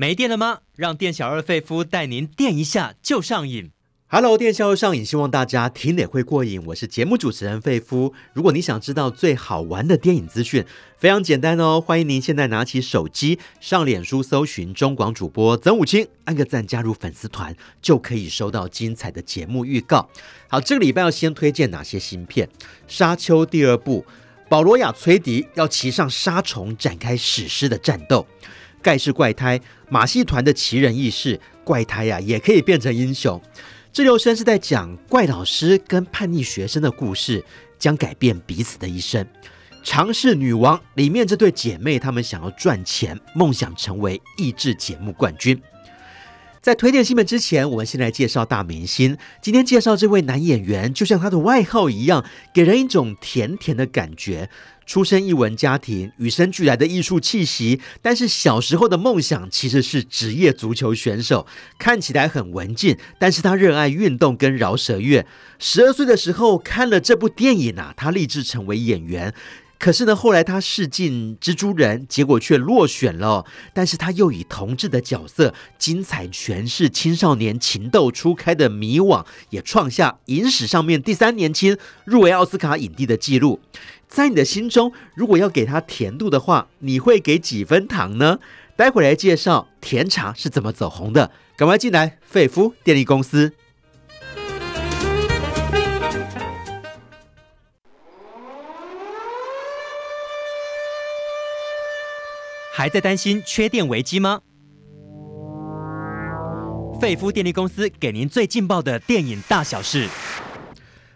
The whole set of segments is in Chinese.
没电了吗？让店小二费夫带您电一下就上瘾。Hello，电小二上瘾，希望大家听了会过瘾。我是节目主持人费夫。如果你想知道最好玩的电影资讯，非常简单哦，欢迎您现在拿起手机上脸书搜寻中广主播曾武清，按个赞加入粉丝团，就可以收到精彩的节目预告。好，这个礼拜要先推荐哪些新片？《沙丘》第二部，保罗亚崔迪要骑上沙虫展开史诗的战斗。盖世怪胎，马戏团的奇人异事，怪胎呀、也可以变成英雄。这六声是在讲怪老师跟叛逆学生的故事，将改变彼此的一生。尝试女王里面这对姐妹，她们想要赚钱，梦想成为益智节目冠军。在推荐新闻之前，我们先来介绍大明星。今天介绍这位男演员，就像他的外号一样，给人一种甜甜的感觉。出身艺文家庭，与生俱来的艺术气息，但是小时候的梦想其实是职业足球选手。看起来很文静，但是他热爱运动跟饶舌乐。十二岁的时候看了这部电影啊，他立志成为演员。可是呢，后来他试镜蜘蛛人，结果却落选了。但是他又以同志的角色精彩诠释青少年情窦初开的迷惘，也创下影史上面第三年轻入围奥斯卡影帝的记录。在你的心中，如果要给他甜度的话，你会给几分糖呢？待会来介绍甜茶是怎么走红的。赶快进来，费夫电力公司。还在担心缺电危机吗？费夫电力公司给您最劲爆的电影大小事。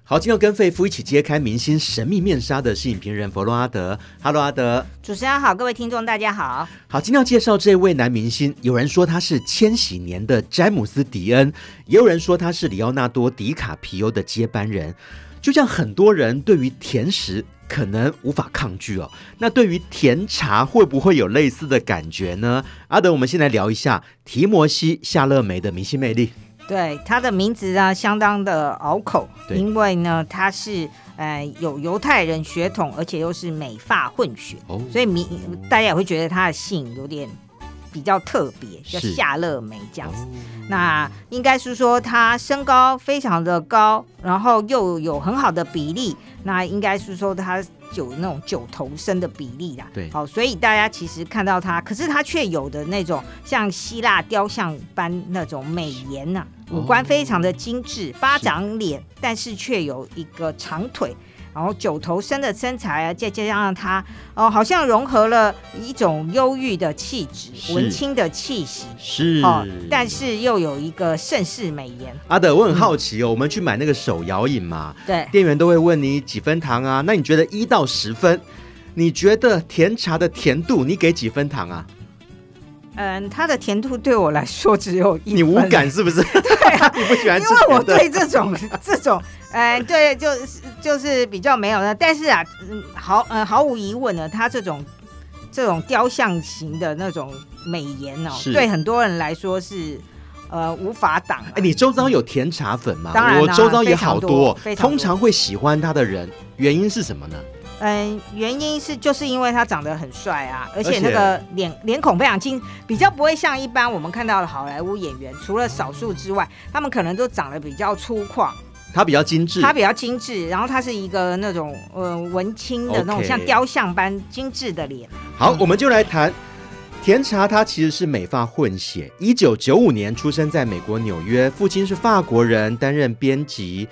好，今天要跟费夫一起揭开明星神秘面纱的是影评人佛洛阿德。Hello，阿德。主持人好，各位听众大家好。好，今天要介绍这位男明星，有人说他是千禧年的詹姆斯·迪恩，也有人说他是里奥纳多·迪卡皮欧的接班人。就像很多人对于甜食可能无法抗拒哦，那对于甜茶会不会有类似的感觉呢？阿德，我们先来聊一下提摩西·夏勒梅的明星魅力。对，他的名字呢相当的拗口，因为呢他是呃有犹太人血统，而且又是美发混血，哦、所以名大家也会觉得他的姓有点。比较特别，叫夏乐梅这样子。哦、那应该是说他身高非常的高，然后又有很好的比例。那应该是说他有那种九头身的比例啦。对，好，所以大家其实看到他，可是他却有的那种像希腊雕像般那种美颜呐、啊，五官非常的精致，哦、巴掌脸，但是却有一个长腿。然后九头身的身材啊，再加上他哦，好像融合了一种忧郁的气质、文青的气息，是哦，但是又有一个盛世美颜。阿德，我很好奇哦，嗯、我们去买那个手摇饮嘛，对，店员都会问你几分糖啊？那你觉得一到十分，你觉得甜茶的甜度，你给几分糖啊？嗯，它的甜度对我来说只有一分。你无感是不是？对啊，你不喜欢吃？因为我对这种这种。哎，对，就是就是比较没有的，但是啊，嗯，毫呃毫无疑问呢，它这种这种雕像型的那种美颜哦，对很多人来说是呃无法挡。哎，你周遭有甜茶粉吗？当然，我周遭也好多，多通常会喜欢他的人，原因是什么呢？嗯，原因是就是因为他长得很帅啊，而且那个脸脸孔非常精，比较不会像一般我们看到的好莱坞演员，除了少数之外，他们可能都长得比较粗犷。他比较精致，他比较精致，然后他是一个那种呃文青的那种像雕像般精致的脸。好，嗯、我们就来谈甜茶，他其实是美发混血，一九九五年出生在美国纽约，父亲是法国人，担任编辑。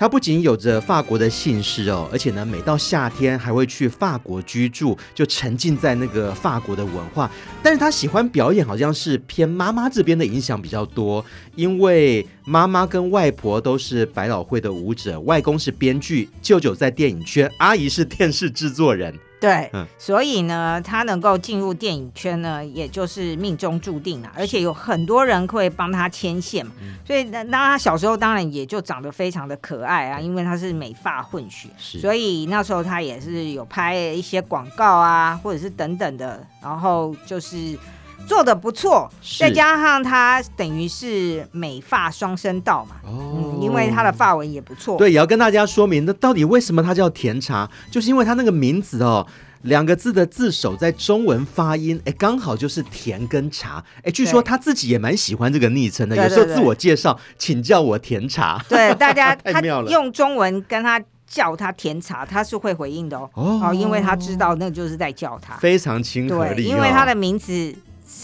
他不仅有着法国的姓氏哦，而且呢，每到夏天还会去法国居住，就沉浸在那个法国的文化。但是他喜欢表演，好像是偏妈妈这边的影响比较多，因为妈妈跟外婆都是百老汇的舞者，外公是编剧，舅舅在电影圈，阿姨是电视制作人。对，嗯、所以呢，他能够进入电影圈呢，也就是命中注定了。而且有很多人会帮他牵线嘛，嗯、所以那那他小时候当然也就长得非常的可爱啊，因为他是美发混血，所以那时候他也是有拍一些广告啊，或者是等等的，然后就是做的不错，再加上他等于是美发双声道嘛，哦、嗯，因为他的发纹也不错。对，也要跟大家说明，那到底为什么他叫甜茶？就是因为他那个名字哦，两个字的字首在中文发音，哎，刚好就是甜跟茶。哎，据说他自己也蛮喜欢这个昵称的，有时候自我介绍，请叫我甜茶。对，大家 他用中文跟他。叫他甜茶，他是会回应的哦，哦，因为他知道那就是在叫他，非常亲和力，对，因为他的名字。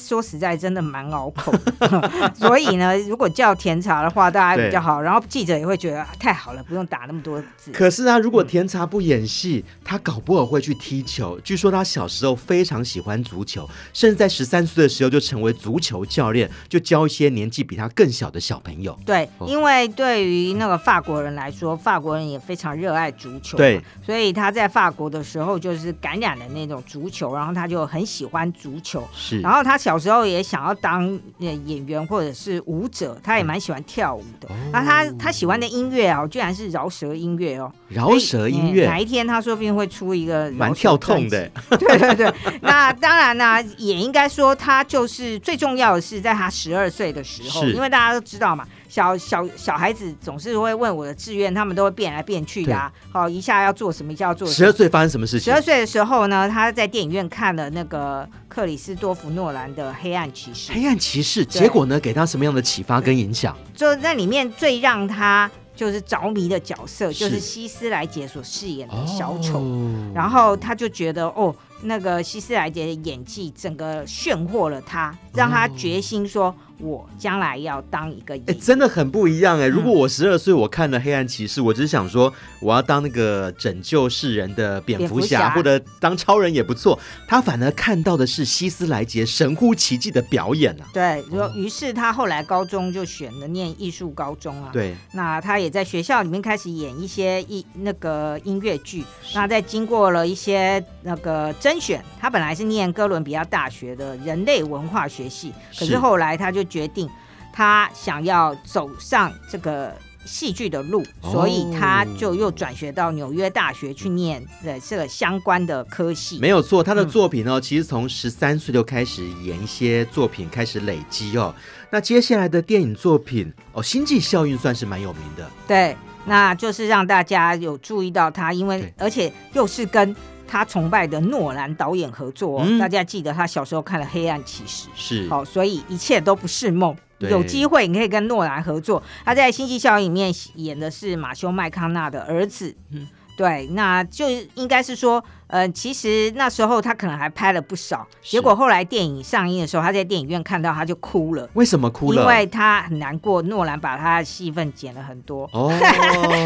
说实在，真的蛮拗口，所以呢，如果叫甜茶的话，大家比较好。然后记者也会觉得太好了，不用打那么多字。可是啊，如果甜茶不演戏，嗯、他搞不好会去踢球。据说他小时候非常喜欢足球，甚至在十三岁的时候就成为足球教练，就教一些年纪比他更小的小朋友。对，哦、因为对于那个法国人来说，法国人也非常热爱足球，对，所以他在法国的时候就是感染了那种足球，然后他就很喜欢足球。是，然后他小。有时候也想要当演员或者是舞者，他也蛮喜欢跳舞的。那、嗯、他他喜欢的音乐啊，居然是饶舌音乐哦。饶舌音乐，哪一天他说不定会出一个蛮跳痛的。对对对，那当然呢，也应该说他就是最重要的是在他十二岁的时候，因为大家都知道嘛。小小小孩子总是会问我的志愿，他们都会变来变去的啊。好，一下要做什么，一下要做什么。十二岁发生什么事情？十二岁的时候呢，他在电影院看了那个克里斯多夫诺兰的《黑暗骑士》。黑暗骑士，结果呢，给他什么样的启发跟影响？就那里面最让他就是着迷的角色，就是希斯莱杰所饰演的小丑。哦、然后他就觉得，哦。那个希斯莱杰的演技整个炫惑了他，让他决心说：“我将来要当一个演员。”哎，真的很不一样哎！如果我十二岁，我看了《黑暗骑士》，我只是想说我要当那个拯救世人的蝙蝠侠，或者当超人也不错。他反而看到的是希斯莱杰神乎其技的表演啊！对，于是他后来高中就选了念艺术高中啊。对，那他也在学校里面开始演一些艺那个音乐剧。那在经过了一些那个。甄选，他本来是念哥伦比亚大学的人类文化学系，可是后来他就决定，他想要走上这个戏剧的路，哦、所以他就又转学到纽约大学去念的这个相关的科系。没有错，他的作品呢，嗯、其实从十三岁就开始演一些作品，开始累积哦。那接下来的电影作品哦，《星际效应》算是蛮有名的。对，那就是让大家有注意到他，因为而且又是跟。他崇拜的诺兰导演合作，哦，嗯、大家记得他小时候看了《黑暗骑士》，是好，所以一切都不是梦。有机会你可以跟诺兰合作。他在《星际效应》里面演的是马修麦康纳的儿子。嗯，对，那就应该是说。呃，其实那时候他可能还拍了不少，是结果后来电影上映的时候，他在电影院看到他就哭了。为什么哭了？因为他很难过，诺兰把他的戏份减了很多。哦，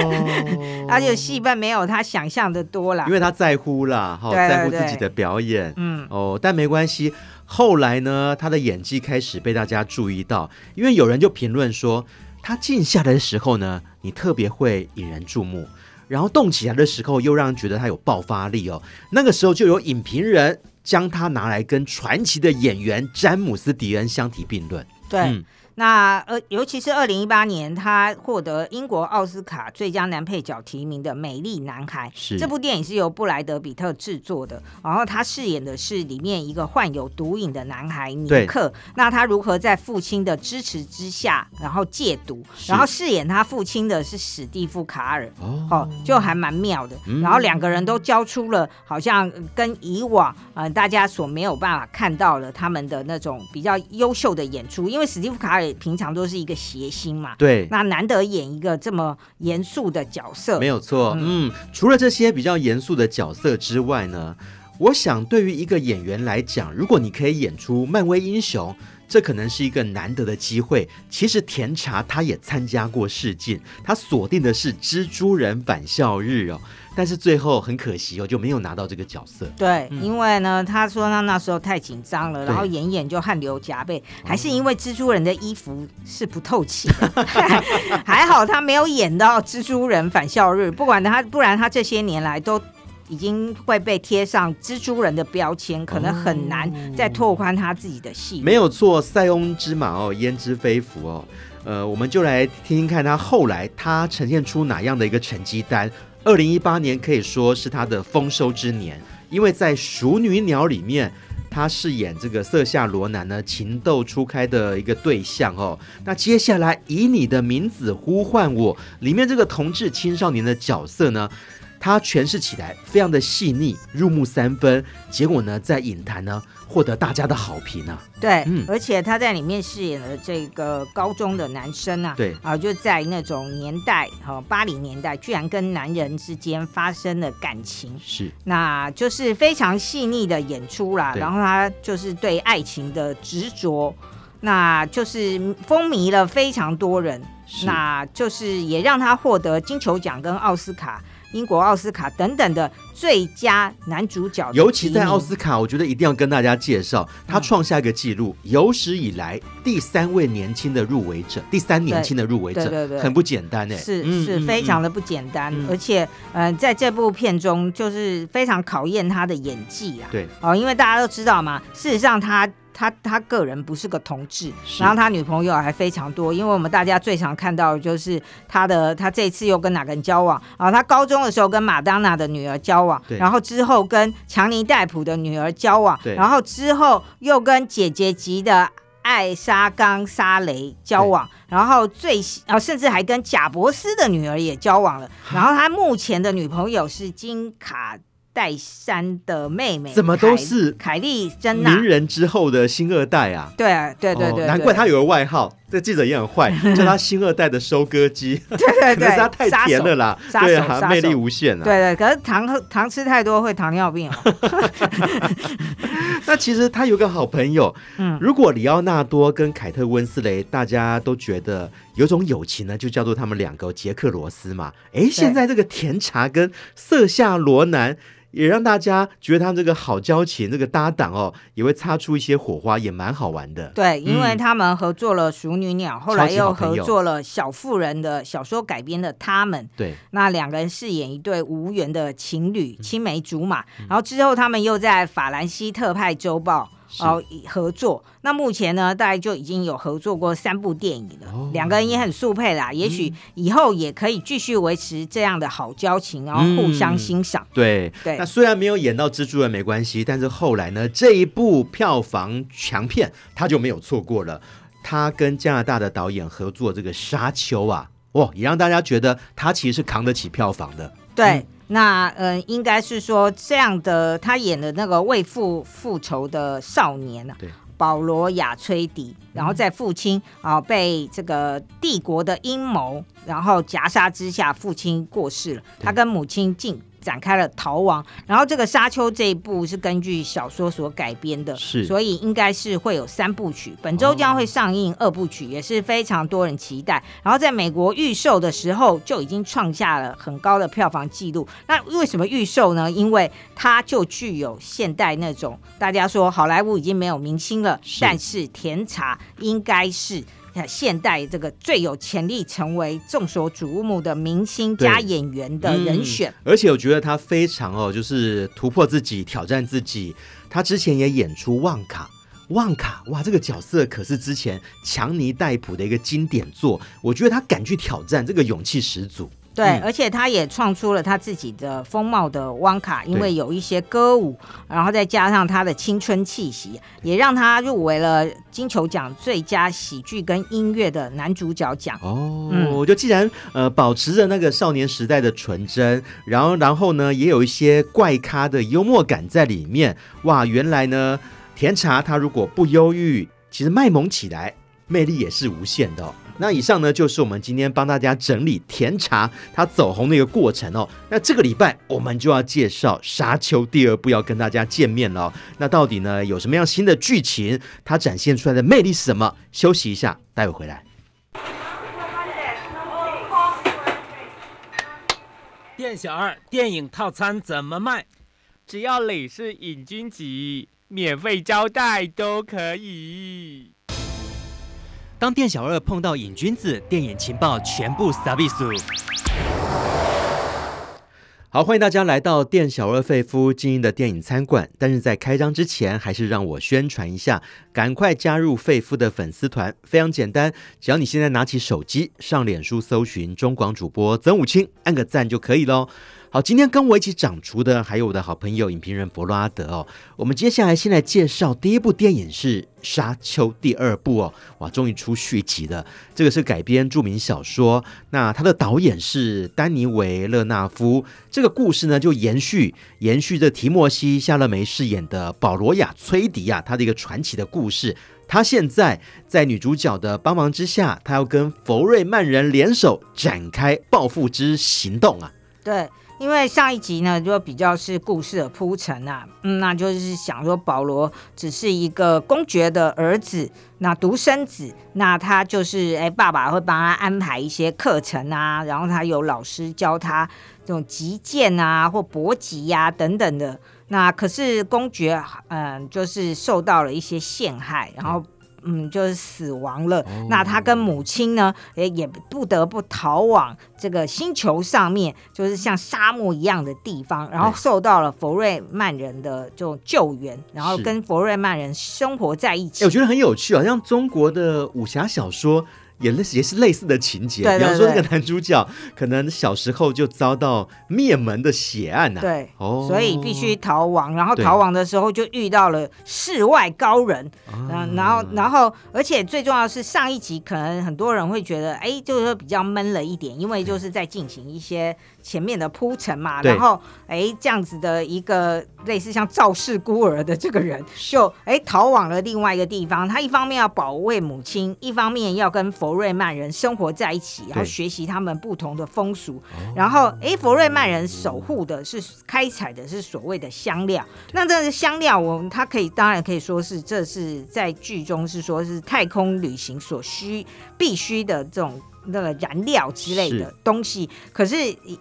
他就戏份没有他想象的多了。因为他在乎啦，哈，在乎自己的表演。嗯，哦，但没关系。后来呢，他的演技开始被大家注意到，因为有人就评论说，他静下来的时候呢，你特别会引人注目。然后动起来的时候，又让人觉得他有爆发力哦。那个时候就有影评人将他拿来跟传奇的演员詹姆斯·迪恩相提并论。对。嗯那呃，尤其是二零一八年，他获得英国奥斯卡最佳男配角提名的《美丽男孩》是这部电影是由布莱德比特制作的，然后他饰演的是里面一个患有毒瘾的男孩尼克。那他如何在父亲的支持之下，然后戒毒？然后饰演他父亲的是史蒂夫·卡尔，哦，哦，就还蛮妙的。嗯、然后两个人都交出了好像跟以往呃大家所没有办法看到的他们的那种比较优秀的演出，因为史蒂夫·卡尔。平常都是一个谐星嘛，对，那难得演一个这么严肃的角色，没有错。嗯，嗯，除了这些比较严肃的角色之外呢，我想对于一个演员来讲，如果你可以演出漫威英雄，这可能是一个难得的机会。其实甜茶他也参加过试镜，他锁定的是蜘蛛人返校日哦。但是最后很可惜哦，就没有拿到这个角色。对，嗯、因为呢，他说他那时候太紧张了，然后演演就汗流浃背，还是因为蜘蛛人的衣服是不透气的。还好他没有演到蜘蛛人返校日，不管他，不然他这些年来都已经会被贴上蜘蛛人的标签，可能很难再拓宽他自己的戏。没有错，塞翁之马哦，焉知非福哦。呃，我们就来听听看他后来他呈现出哪样的一个成绩单。二零一八年可以说是他的丰收之年，因为在《熟女鸟》里面，他饰演这个色下罗南呢情窦初开的一个对象哦。那接下来以你的名字呼唤我里面这个同志青少年的角色呢，他诠释起来非常的细腻，入木三分。结果呢，在影坛呢获得大家的好评呢、啊。对，嗯、而且他在里面饰演了这个高中的男生啊，对啊，就在那种年代，哈、哦，八零年代，居然跟男人之间发生了感情，是，那就是非常细腻的演出啦。然后他就是对爱情的执着，那就是风靡了非常多人，那就是也让他获得金球奖跟奥斯卡。英国奥斯卡等等的最佳男主角，尤其在奥斯卡，我觉得一定要跟大家介绍，他创下一个纪录，有史以来第三位年轻的入围者，第三年轻的入围者，对对对，很不简单哎，是是非常的不简单，而且呃，在这部片中就是非常考验他的演技啊，对。哦，因为大家都知道嘛，事实上他。他他个人不是个同志，然后他女朋友还非常多，因为我们大家最常看到的就是他的，他这次又跟哪个人交往啊？他高中的时候跟马当娜的女儿交往，然后之后跟强尼戴普的女儿交往，然后之后又跟姐姐级的艾莎冈莎雷交往，然后最啊甚至还跟贾伯斯的女儿也交往了，然后他目前的女朋友是金卡。戴珊的妹妹怎么都是凯莉珍娜，名人之后的新二代啊？对啊，对对对，对，难怪她有个外号，这个记者也很坏，叫他新二代的收割机。对对对，可是他太甜了啦，对啊，魅力无限啊。对对，可是糖糖吃太多会糖尿病哦。那其实他有个好朋友，嗯，如果里奥纳多跟凯特温斯雷，大家都觉得有种友情呢，就叫做他们两个杰克罗斯嘛。哎，现在这个甜茶跟色夏罗南。也让大家觉得他们这个好交情，这个搭档哦，也会擦出一些火花，也蛮好玩的。对，因为他们合作了《熟女鸟》，嗯，后来又合作了《小妇人》的小说改编的《他们》。对，那两个人饰演一对无缘的情侣，青梅竹马，嗯。然后之后他们又在《法兰西特派周报》。哦，合作。那目前呢，大概就已经有合作过三部电影了。哦、两个人也很速配啦，也许以后也可以继续维持这样的好交情，然后互相欣赏。嗯、对对。那虽然没有演到蜘蛛人没关系，但是后来呢，这一部票房强片他就没有错过了。他跟加拿大的导演合作这个《沙丘》啊，哇，也让大家觉得他其实是扛得起票房的。对。嗯那嗯，应该是说这样的，他演的那个为父复仇的少年啊，保罗亚崔迪，然后在父亲啊、呃、被这个帝国的阴谋然后夹杀之下，父亲过世了，他跟母亲进。展开了逃亡，然后这个《沙丘》这一部是根据小说所改编的，是，所以应该是会有三部曲。本周将会上映二部曲，也是非常多人期待。然后在美国预售的时候就已经创下了很高的票房记录。那为什么预售呢？因为它就具有现代那种大家说好莱坞已经没有明星了，是，但是甜茶应该是。现代这个最有潜力成为众所瞩目的明星加演员的人选，嗯，而且我觉得他非常哦，就是突破自己，挑战自己。他之前也演出旺卡，旺卡哇，这个角色可是之前强尼戴普的一个经典作，我觉得他敢去挑战，这个勇气十足。对，而且他也创出了他自己的风貌的汪卡，因为有一些歌舞，然后再加上他的青春气息，也让他入围了金球奖最佳喜剧跟音乐的男主角奖。哦，我、嗯、就既然呃保持着那个少年时代的纯真，然后然后呢也有一些怪咖的幽默感在里面。哇，原来呢甜茶他如果不忧郁，其实卖萌起来魅力也是无限的、哦。那以上呢，就是我们今天帮大家整理甜茶它走红的一个过程哦。那这个礼拜我们就要介绍《沙丘》第二部，要跟大家见面了。那到底呢有什么样新的剧情？它展现出来的魅力是什么？休息一下，待会回来。店小二，电影套餐怎么卖？只要你是瘾君子，免费招待都可以。当店小二碰到瘾君子，电影情报全部撒比苏。好，欢迎大家来到店小二费夫经营的电影餐馆。但是在开张之前，还是让我宣传一下，赶快加入费夫的粉丝团，非常简单，只要你现在拿起手机上脸书搜寻中广主播曾武清，按个赞就可以喽。好，今天跟我一起长厨的还有我的好朋友影评人弗洛阿德哦。我们接下来先来介绍第一部电影是《沙丘》第二部哦，哇，终于出续集了。这个是改编著名小说，那它的导演是丹尼维勒纳夫。这个故事呢，就延续延续着提莫西夏勒梅饰演的保罗亚崔迪啊，他的一个传奇的故事。他现在在女主角的帮忙之下，他要跟佛瑞曼人联手展开报复之行动啊。对。因为上一集呢，就比较是故事的铺陈啊，嗯，那就是想说保罗只是一个公爵的儿子，那独生子，那他就是哎，爸爸会帮他安排一些课程啊，然后他有老师教他这种击剑啊或搏击呀、啊、等等的，那可是公爵嗯，就是受到了一些陷害，然后。嗯，就是死亡了。哦、那他跟母亲呢，也也不得不逃往这个星球上面，就是像沙漠一样的地方，然后受到了佛瑞曼人的这种救援，然后跟佛瑞曼人生活在一起。我觉得很有趣，好像中国的武侠小说。也类似也是类似的情节，对对对，比方说那个男主角可能小时候就遭到灭门的血案呐、啊，对，哦，所以必须逃亡，然后逃亡的时候就遇到了世外高人，然后然后而且最重要的是上一集可能很多人会觉得，哎，就是说比较闷了一点，因为就是在进行一些。前面的铺陈嘛，然后哎，这样子的一个类似像赵氏孤儿的这个人，就哎逃往了另外一个地方。他一方面要保卫母亲，一方面要跟佛瑞曼人生活在一起，然后学习他们不同的风俗。然后哎，佛瑞曼人守护的是开采的是所谓的香料。那这个香料，我们他可以当然可以说是这是在剧中是说是太空旅行所需必须的这种。那个燃料之类的东西，是，可是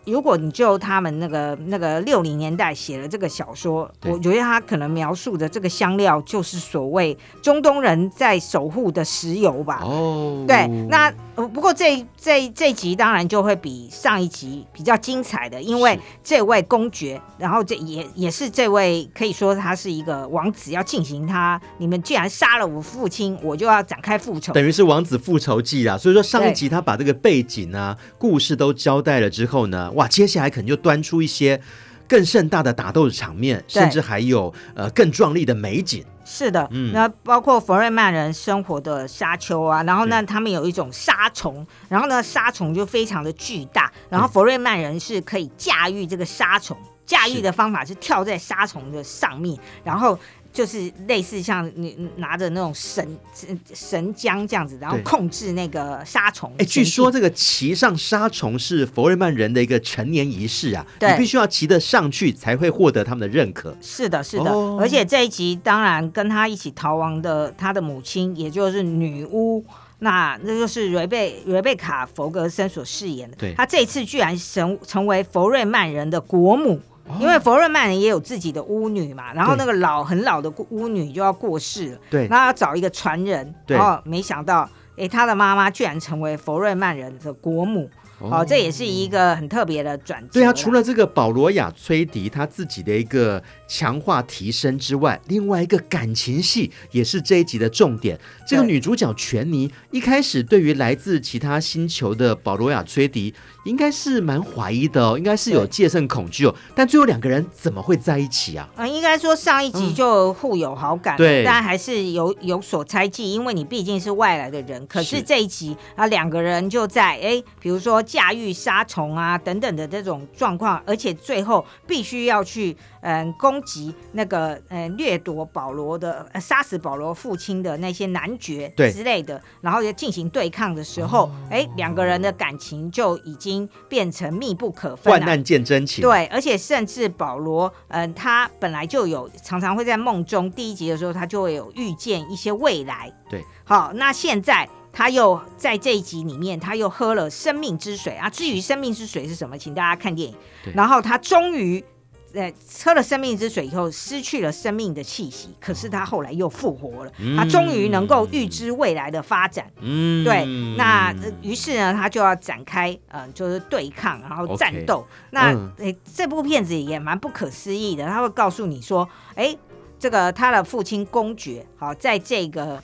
如果你就他们那个那个六零年代写了这个小说，我觉得他可能描述的这个香料就是所谓中东人在守护的石油吧。哦，对，那不过这这这集当然就会比上一集比较精彩的，因为这位公爵，然后这也也是这位可以说他是一个王子，要进行他你们既然杀了我父亲，我就要展开复仇，等于是王子复仇记啊。所以说上一集他把这个背景啊、故事都交代了之后呢，哇，接下来可能就端出一些更盛大的打斗的场面，甚至还有呃更壮丽的美景。是的，嗯，那包括佛瑞曼人生活的沙丘啊，然后呢，他们有一种沙虫，然后呢，沙虫就非常的巨大，然后佛瑞曼人是可以驾驭这个沙虫，驾驭的方法是跳在沙虫的上面，然后。就是类似像你拿着那种神神浆这样子，然后控制那个杀虫。哎，据说这个骑上杀虫是佛瑞曼人的一个成年仪式啊，你必须要骑得上去才会获得他们的认可。是的，是的。哦、而且这一集当然跟他一起逃亡的他的母亲，也就是女巫，那那就是瑞贝瑞贝卡佛格森所饰演的。对，他这一次居然成成为佛瑞曼人的国母。因为佛瑞曼人也有自己的巫女嘛，然后那个老很老的巫女就要过世了，对，那要找一个传人，对。然后没想到，哎，他的妈妈居然成为佛瑞曼人的国母。哦，这也是一个很特别的转折。对啊，除了这个保罗亚崔迪他自己的一个强化提升之外，另外一个感情戏也是这一集的重点。这个女主角全妮一开始对于来自其他星球的保罗亚崔迪应该是蛮怀疑的哦，应该是有戒慎恐惧哦。但最后两个人怎么会在一起啊？嗯，应该说上一集就互有好感，对，但还是有有所猜忌，因为你毕竟是外来的人。可是这一集啊，两个人就在哎，比如说。驾驭杀虫啊等等的这种状况，而且最后必须要去嗯、呃、攻击那个嗯、呃、掠夺保罗的、呃、杀死保罗父亲的那些男爵之类的，然后要进行对抗的时候，哎、哦，两个人的感情就已经变成密不可分，患难见真情。对，而且甚至保罗嗯、呃，他本来就有常常会在梦中，第一集的时候他就会有预见一些未来。对，好，那现在。他又在这一集里面，他又喝了生命之水啊。至于生命之水是什么，请大家看电影。然后他终于，呃，喝了生命之水以后，失去了生命的气息，可是他后来又复活了。嗯、他终于能够预知未来的发展。嗯，对。那于是呢，他就要展开，嗯、呃，就是对抗，然后战斗。Okay, 那，嗯、诶，这部片子也蛮不可思议的。他会告诉你说，哎，这个他的父亲公爵，好，在这个。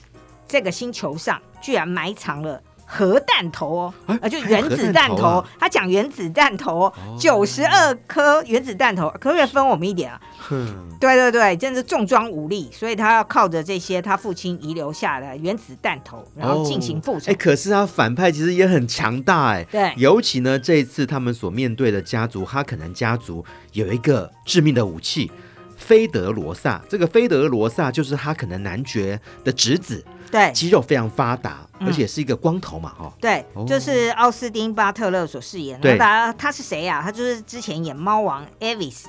这个星球上居然埋藏了核弹头哦，啊、欸，就原子弹头，啊、他讲原子弹头，九十二颗原子弹头，可不可以分我们一点啊？哼，对对对，真是重装武力，所以他要靠着这些他父亲遗留下的原子弹头，然后进行复仇。哎、可是他反派其实也很强大哎，对，尤其呢，这一次他们所面对的家族哈肯南家族有一个致命的武器。菲德罗萨，这个菲德罗萨就是哈肯南男爵的侄子，对，肌肉非常发达，而且是一个光头嘛，哈、嗯，对，哦、就是奥斯汀巴特勒所饰演的。他他是谁呀、啊？他就是之前演猫王 Avis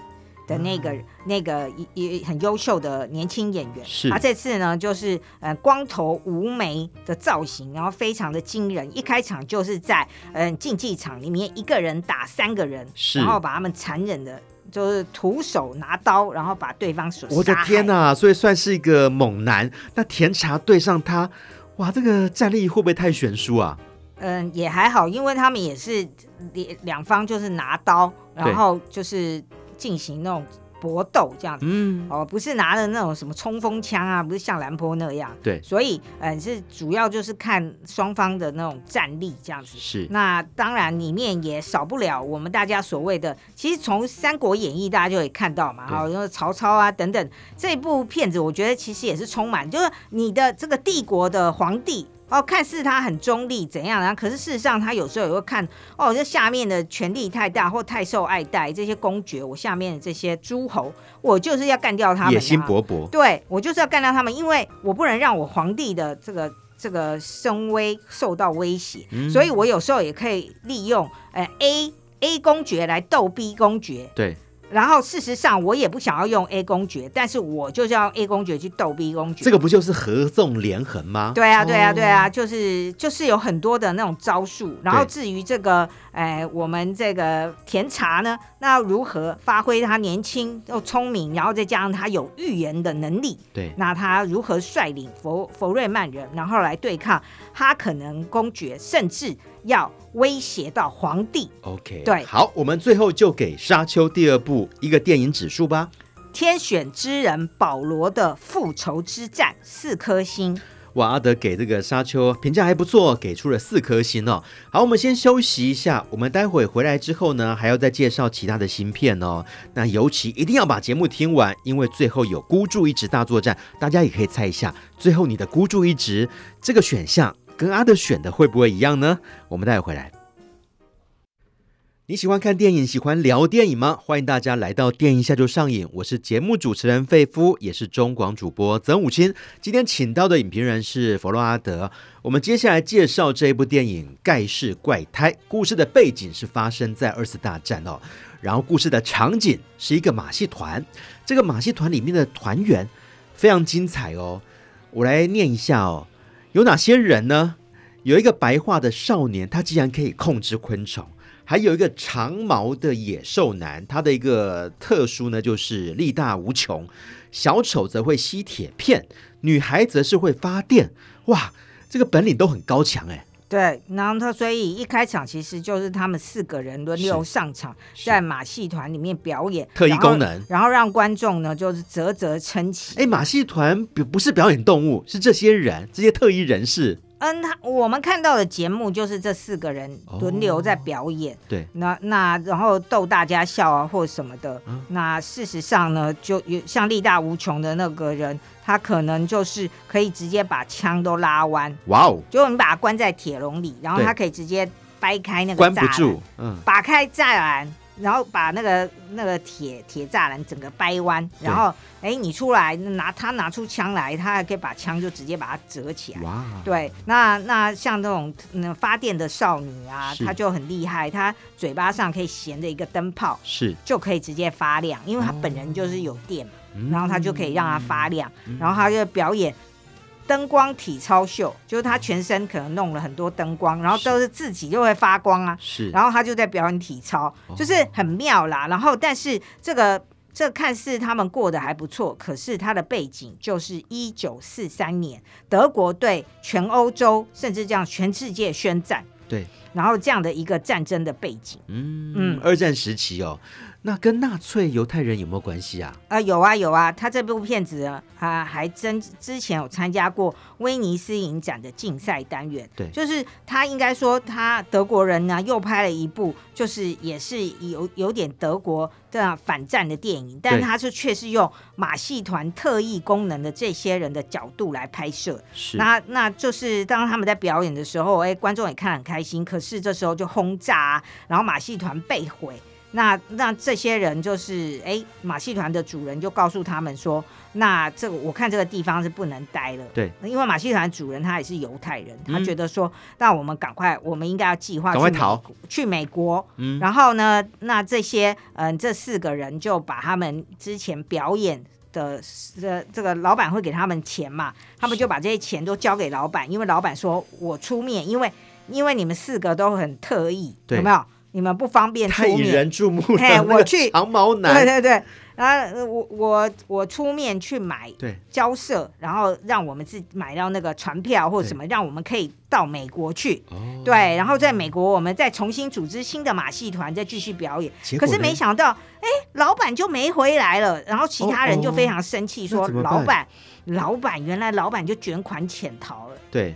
的那个、嗯、那个一很优秀的年轻演员。是，他这次呢，就是呃光头无眉的造型，然后非常的惊人。一开场就是在嗯、呃、竞技场里面，一个人打三个人，是，然后把他们残忍的。就是徒手拿刀，然后把对方所。我的天哪！所以算是一个猛男。那甜茶对上他，哇，这个战力会不会太悬殊啊？嗯，也还好，因为他们也是两两方就是拿刀，然后就是进行那种。搏斗这样子，嗯，哦，不是拿的那种什么冲锋枪啊，不是像兰坡那样，对，所以，嗯，是主要就是看双方的那种战力这样子。是，那当然里面也少不了我们大家所谓的，其实从《三国演义》大家就可以看到嘛，哈，因为曹操啊等等这部片子，我觉得其实也是充满，就是你的这个帝国的皇帝。哦，看似他很中立怎样，然后可是事实上他有时候也会看哦，这下面的权力太大或太受爱戴，这些公爵，我下面的这些诸侯，我就是要干掉他们，野心勃勃。对，我就是要干掉他们，因为我不能让我皇帝的这个这个声威受到威胁，嗯，所以我有时候也可以利用呃 A A 公爵来斗 B 公爵。对。然后事实上，我也不想要用 A 公爵，但是我就是要 A 公爵去斗 B 公爵。这个不就是合纵连横吗？对啊，对啊，对啊，就是就是有很多的那种招数。然后至于这个，哎，我们这个甜茶呢，那要如何发挥他年轻又聪明，然后再加上他有预言的能力？对，那他如何率领佛佛瑞曼人，然后来对抗哈可能公爵，甚至要威胁到皇帝？OK，对，好，我们最后就给《沙丘》第二部一个电影指数吧。天选之人保罗的复仇之战四颗星。哇，阿德给这个《沙丘》评价还不错，给出了四颗星哦。好，我们先休息一下，我们待会回来之后呢，还要再介绍其他的新片哦。那尤其一定要把节目听完，因为最后有孤注一掷大作战，大家也可以猜一下，最后你的孤注一掷这个选项。跟阿德选的会不会一样呢？我们待会回来。你喜欢看电影，喜欢聊电影吗？欢迎大家来到电影下就上瘾。我是节目主持人费夫，也是中广主播曾武清。今天请到的影评人是佛洛阿德。我们接下来介绍这一部电影《盖世怪胎》。故事的背景是发生在二次大战哦，然后故事的场景是一个马戏团。这个马戏团里面的团员非常精彩哦，我来念一下哦。有哪些人呢？有一个白化的少年，他竟然可以控制昆虫；还有一个长毛的野兽男，他的一个特殊呢就是力大无穷。小丑则会吸铁片，女孩则是会发电。哇，这个本领都很高强哎。对，然后他所以一开场其实就是他们四个人轮流上场，在马戏团里面表演特异功能，然后让观众呢就是啧啧称奇。哎，马戏团不不是表演动物，是这些人，这些特异人士。嗯，他我们看到的节目就是这四个人轮流在表演，哦、对，那那然后逗大家笑啊或什么的。嗯、那事实上呢，就有像力大无穷的那个人，他可能就是可以直接把枪都拉弯。哇哦！就你把他关在铁笼里，然后他可以直接掰开那个栅栏，关不住，嗯，打开栅栏。然后把那个那个铁铁栅栏整个掰弯，然后哎，你出来拿他拿出枪来，他还可以把枪就直接把它折起来。哇！对，那那像这种嗯发电的少女啊，她就很厉害，她嘴巴上可以衔着一个灯泡，是就可以直接发亮，因为她本人就是有电嘛，然后她就可以让它发亮，然后她就表演。灯光体操秀，就是他全身可能弄了很多灯光，然后都是自己就会发光啊。是，然后他就在表演体操，就是很妙啦。然后，但是这个这个、看似他们过得还不错，可是他的背景就是一九四三年，德国对全欧洲甚至这样全世界宣战。对，然后这样的一个战争的背景，嗯嗯，二战时期哦。那跟纳粹犹太人有没有关系啊？啊、呃，有啊有啊，他这部片子啊，还真之前有参加过威尼斯影展的竞赛单元。对，就是他应该说他德国人呢又拍了一部，就是也是有有点德国的反战的电影，但他是却是用马戏团特异功能的这些人的角度来拍摄。是，那那就是当他们在表演的时候，哎，观众也看很开心。可是这时候就轰炸啊，然后马戏团被毁。那那这些人就是哎，马戏团的主人就告诉他们说，那这个我看这个地方是不能待了。对，因为马戏团主人他也是犹太人，他觉得说，那我们赶快，我们应该要计划赶快逃去美国。嗯，然后呢，那这些嗯这四个人就把他们之前表演的这这个老板会给他们钱嘛，他们就把这些钱都交给老板，因为老板说我出面，因为因为你们四个都很特意，有没有？你们不方便出面，太引人注目了。哎，我去长毛男，对对对，然后我我我出面去买，对，交涉，然后让我们自己买到那个船票或者什么，让我们可以到美国去。哦，对，然后在美国我们再重新组织新的马戏团，再继续表演。可是没想到，哎，老板就没回来了，然后其他人就非常生气，说老板，老板原来老板就卷款潜逃了。对。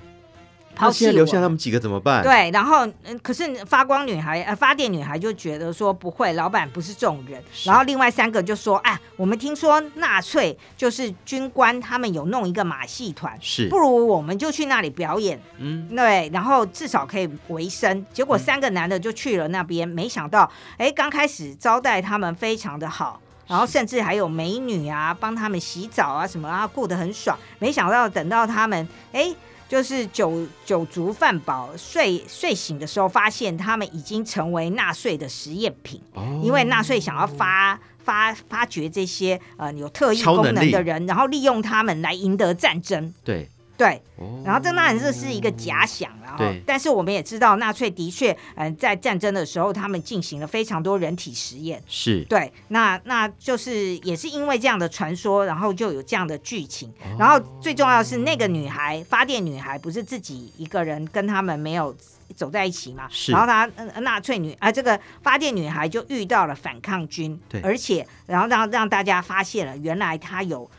抛弃留下他们几个怎么办？对，然后嗯，可是发光女孩呃，发电女孩就觉得说不会，老板不是这种人。然后另外三个就说，哎，我们听说纳粹就是军官，他们有弄一个马戏团，是不如我们就去那里表演，嗯，对，然后至少可以维生。结果三个男的就去了那边，嗯、没想到，哎，刚开始招待他们非常的好，然后甚至还有美女啊，帮他们洗澡啊什么啊，过得很爽。没想到等到他们，哎。就是酒酒足饭饱，睡睡醒的时候，发现他们已经成为纳税的实验品。哦，因为纳税想要发发发掘这些呃有特异功能的人，然后利用他们来赢得战争。对。对，然后这当然这是一个假想，然后但是我们也知道纳粹的确，嗯，在战争的时候，他们进行了非常多人体实验，是。对，那那就是也是因为这样的传说，然后就有这样的剧情，然后最重要的是那个女孩发电女孩不是自己一个人跟他们没有走在一起嘛，是，然后她纳粹女啊这个发电女孩就遇到了反抗军，对，而且然后让让大家发现了原来她有。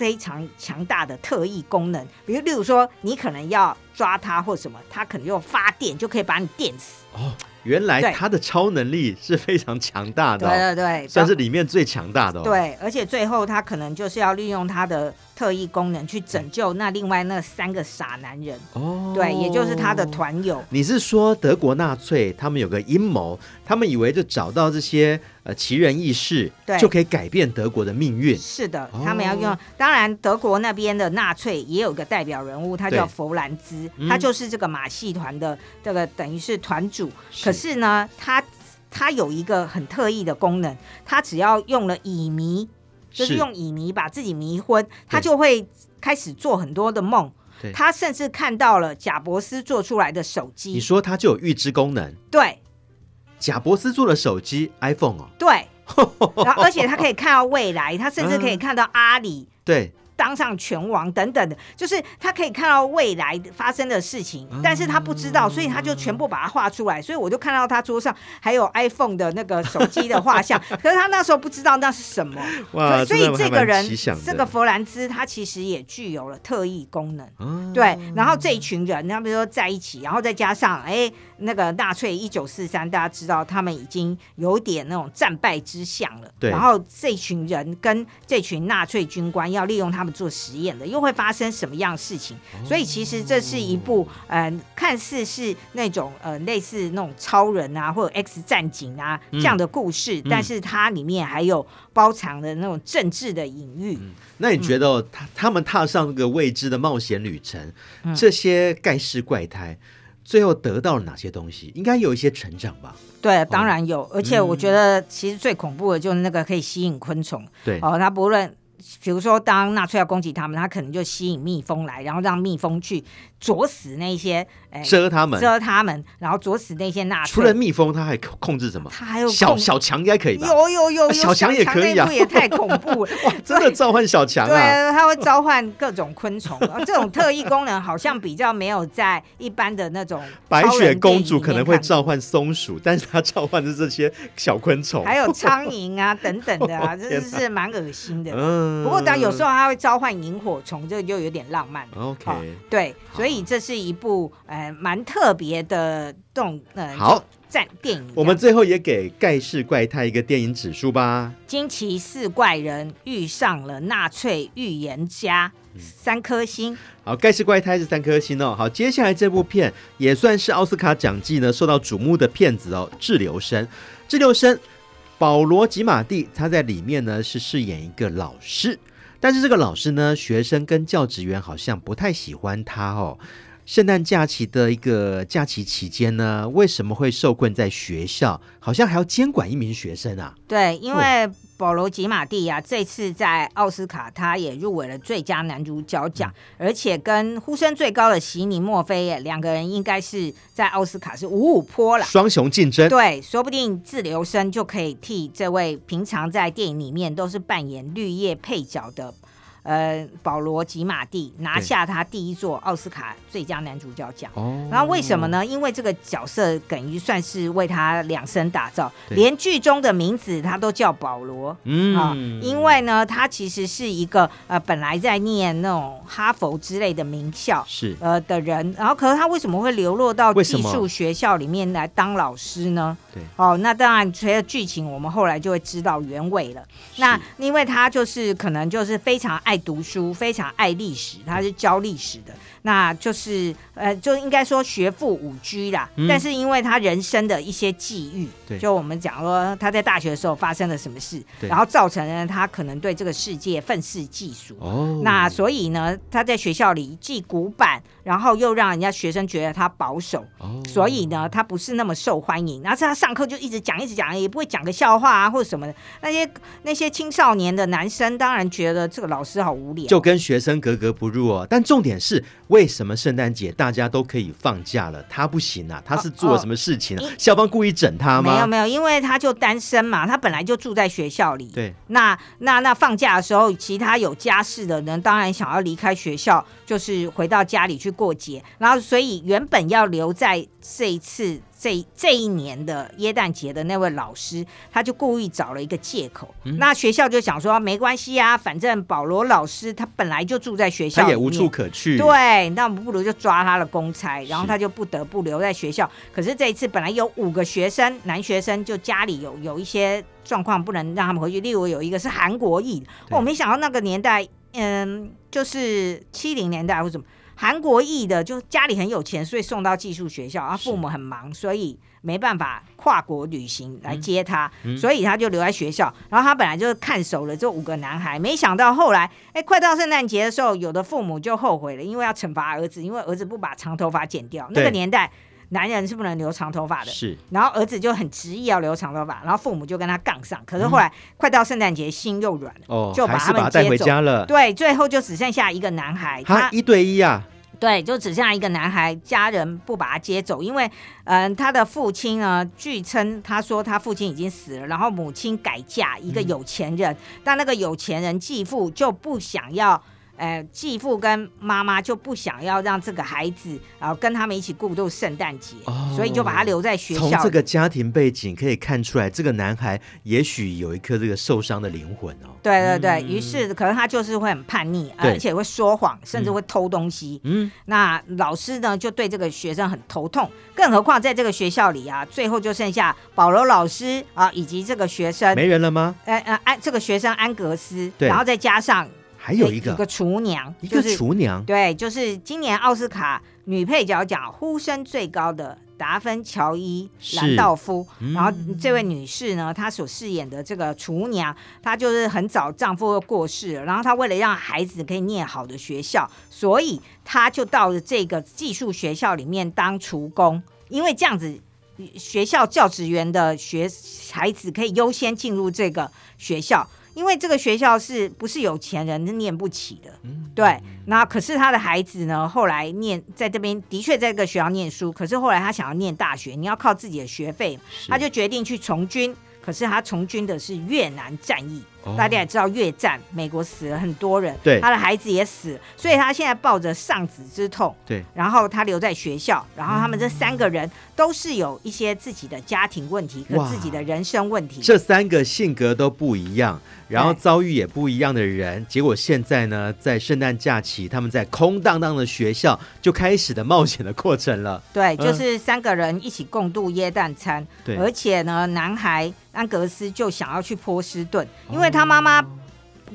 非常强大的特异功能，比如，例如说，你可能要抓它或什么，它可能用发电就可以把你电死。哦，原来他的超能力是非常强大的，哦，对对对，算是里面最强大的，哦。对，而且最后他可能就是要利用他的。特异功能去拯救那另外那三个傻男人哦，对，也就是他的团友。你是说德国纳粹他们有个阴谋，他们以为就找到这些呃奇人异事，对，就可以改变德国的命运？是的，他们要用。哦、当然，德国那边的纳粹也有个代表人物，他叫弗兰兹，他就是这个马戏团的这个等于是团主。是可是呢，他他有一个很特异的功能，他只要用了乙醚。就是用乙醚把自己迷昏，他就会开始做很多的梦。他甚至看到了贾伯斯做出来的手机。你说他就有预知功能？对，贾伯斯做的手机 iPhone 哦。对，然后而且他可以看到未来，他甚至可以看到阿里。对。当上拳王等等的，就是他可以看到未来发生的事情，但是他不知道，所以他就全部把它画出来。所以我就看到他桌上还有 iPhone 的那个手机的画像，可是他那时候不知道那是什么。哇，所以这个人，这个弗兰兹，他其实也具有了特异功能。对，然后这一群人，他们说在一起，然后再加上哎，那个纳粹一九四三，大家知道他们已经有点那种战败之象了。对，然后这群人跟这群纳粹军官要利用他们。做实验的又会发生什么样的事情？所以其实这是一部呃，看似是那种呃类似那种超人啊或者 X 战警啊这样的故事，嗯、但是它里面还有包藏的那种政治的隐喻。嗯、那你觉得他他们踏上这个未知的冒险旅程，嗯、这些盖世怪胎最后得到了哪些东西？应该有一些成长吧？对，当然有。哦、而且我觉得其实最恐怖的就是那个可以吸引昆虫。对哦，他不论。比如说当纳粹要攻击他们，他可能就吸引蜜蜂来，然后让蜜蜂去啄死那些哎，蛰他们，蛰他们，然后啄死那些纳粹。除了蜜蜂，他还控制什么？他还有小小强应该可以吧？有有有，有小强也可以啊！也太恐怖了，哇！真的召唤小强啊？对，他会召唤各种昆虫，这种特异功能好像比较没有在一般的那种。白雪公主可能会召唤松鼠，但是他召唤的这些小昆虫，还有苍蝇啊等等的啊，真的是蛮恶心的。嗯，不过当有时候他会召唤萤火虫，这个就有点浪漫。OK，对，所以这是一部呃蛮特别的动呃好战电影。我们最后也给盖世怪胎一个电影指数吧。惊奇四怪人遇上了纳粹预言家，三颗星。好，盖世怪胎是三颗星哦。好，接下来这部片也算是奥斯卡奖季呢受到瞩目的片子哦，《滞留生》。滞留生，保罗吉马蒂他在里面呢是饰演一个老师。但是这个老师呢，学生跟教职员好像不太喜欢他哦。圣诞假期的一个假期期间呢，为什么会受困在学校？好像还要监管一名学生啊？对，因为保罗吉马蒂呀、啊，这次在奥斯卡他也入围了最佳男主角奖，嗯、而且跟呼声最高的席尼墨菲两个人应该是在奥斯卡是五五坡了，双雄竞争。对，说不定自留生就可以替这位平常在电影里面都是扮演绿叶配角的。呃，保罗吉马蒂拿下他第一座奥斯卡最佳男主角奖。哦，然后为什么呢？因为这个角色等于算是为他量身打造，连剧中的名字他都叫保罗。嗯啊，因为呢，他其实是一个呃本来在念那种哈佛之类的名校是呃的人，然后可是他为什么会流落到技术学校里面来当老师呢？对，哦，那当然随着剧情，我们后来就会知道原委了。那因为他就是可能就是非常爱。爱读书，非常爱历史，他是教历史的，那就是呃，就应该说学富五居啦。嗯、但是因为他人生的一些际遇，对就我们讲说他在大学的时候发生了什么事，对然后造成了他可能对这个世界愤世嫉俗。哦，那所以呢，他在学校里既古板，然后又让人家学生觉得他保守。哦，所以呢，他不是那么受欢迎。然后他上课就一直讲，一直讲，也不会讲个笑话啊，或者什么的。那些那些青少年的男生当然觉得这个老师好无聊，就跟学生格格不入哦。但重点是，为什么圣诞节大家都可以放假了，他不行啊？他是做了什么事情啊？哦哦、校方故意整他吗？没有没有，因为他就单身嘛，他本来就住在学校里。对，那那那放假的时候，其他有家室的人当然想要离开学校，就是回到家里去过节。然后，所以原本要留在这一次。这这一年的耶诞节的那位老师，他就故意找了一个借口。嗯、那学校就想说没关系啊，反正保罗老师他本来就住在学校，他也无处可去。对，那我们不如就抓他的公差，然后他就不得不留在学校。是可是这一次本来有五个学生，男学生就家里有有一些状况，不能让他们回去。例如有一个是韩国裔，我没想到那个年代，嗯，就是七零年代或什么。韩国裔的就家里很有钱，所以送到寄宿学校，啊，父母很忙，所以没办法跨国旅行来接他，嗯、所以他就留在学校。然后他本来就是看守了这五个男孩，没想到后来，哎，快到圣诞节的时候，有的父母就后悔了，因为要惩罚儿子，因为儿子不把长头发剪掉。那个年代，男人是不能留长头发的。是。然后儿子就很执意要留长头发，然后父母就跟他杠上。可是后来、嗯、快到圣诞节，心又软了，哦，就把他们接回家了。对，最后就只剩下一个男孩，他一对一啊。对，就只剩下一个男孩，家人不把他接走，因为，嗯、呃，他的父亲呢，据称他说他父亲已经死了，然后母亲改嫁一个有钱人，嗯、但那个有钱人继父就不想要。呃，继父跟妈妈就不想要让这个孩子，然后跟他们一起过度圣诞节，哦、所以就把他留在学校。从这个家庭背景可以看出来，这个男孩也许有一颗这个受伤的灵魂哦。对对对，嗯、于是可能他就是会很叛逆，对而且会说谎，甚至会偷东西。嗯，那老师呢就对这个学生很头痛，更何况在这个学校里啊，最后就剩下保罗老师啊以及这个学生没人了吗？呃呃，安这个学生安格斯，对然后再加上。还有一个，一个厨娘，一个厨娘，对，就是今年奥斯卡女配角奖呼声最高的达芬乔伊兰道夫。嗯、然后这位女士呢，她所饰演的这个厨娘，她就是很早丈夫又过世了，然后她为了让孩子可以念好的学校，所以她就到了这个寄宿学校里面当厨工，因为这样子学校教职员的学孩子可以优先进入这个学校。因为这个学校是不是有钱人是念不起的？嗯，对。那可是他的孩子呢，后来念在这边的确在这个学校念书，可是后来他想要念大学，你要靠自己的学费，他就决定去从军。可是他从军的是越南战役。大家也知道越战，美国死了很多人，对，他的孩子也死，所以他现在抱着丧子之痛，对，然后他留在学校，然后他们这三个人都是有一些自己的家庭问题和自己的人生问题，这三个性格都不一样，然后遭遇也不一样的人，结果现在呢，在圣诞假期，他们在空荡荡的学校就开始的冒险的过程了，对，就是三个人一起共度耶诞餐，对，而且呢，男孩安格斯就想要去波士顿，因为。他妈妈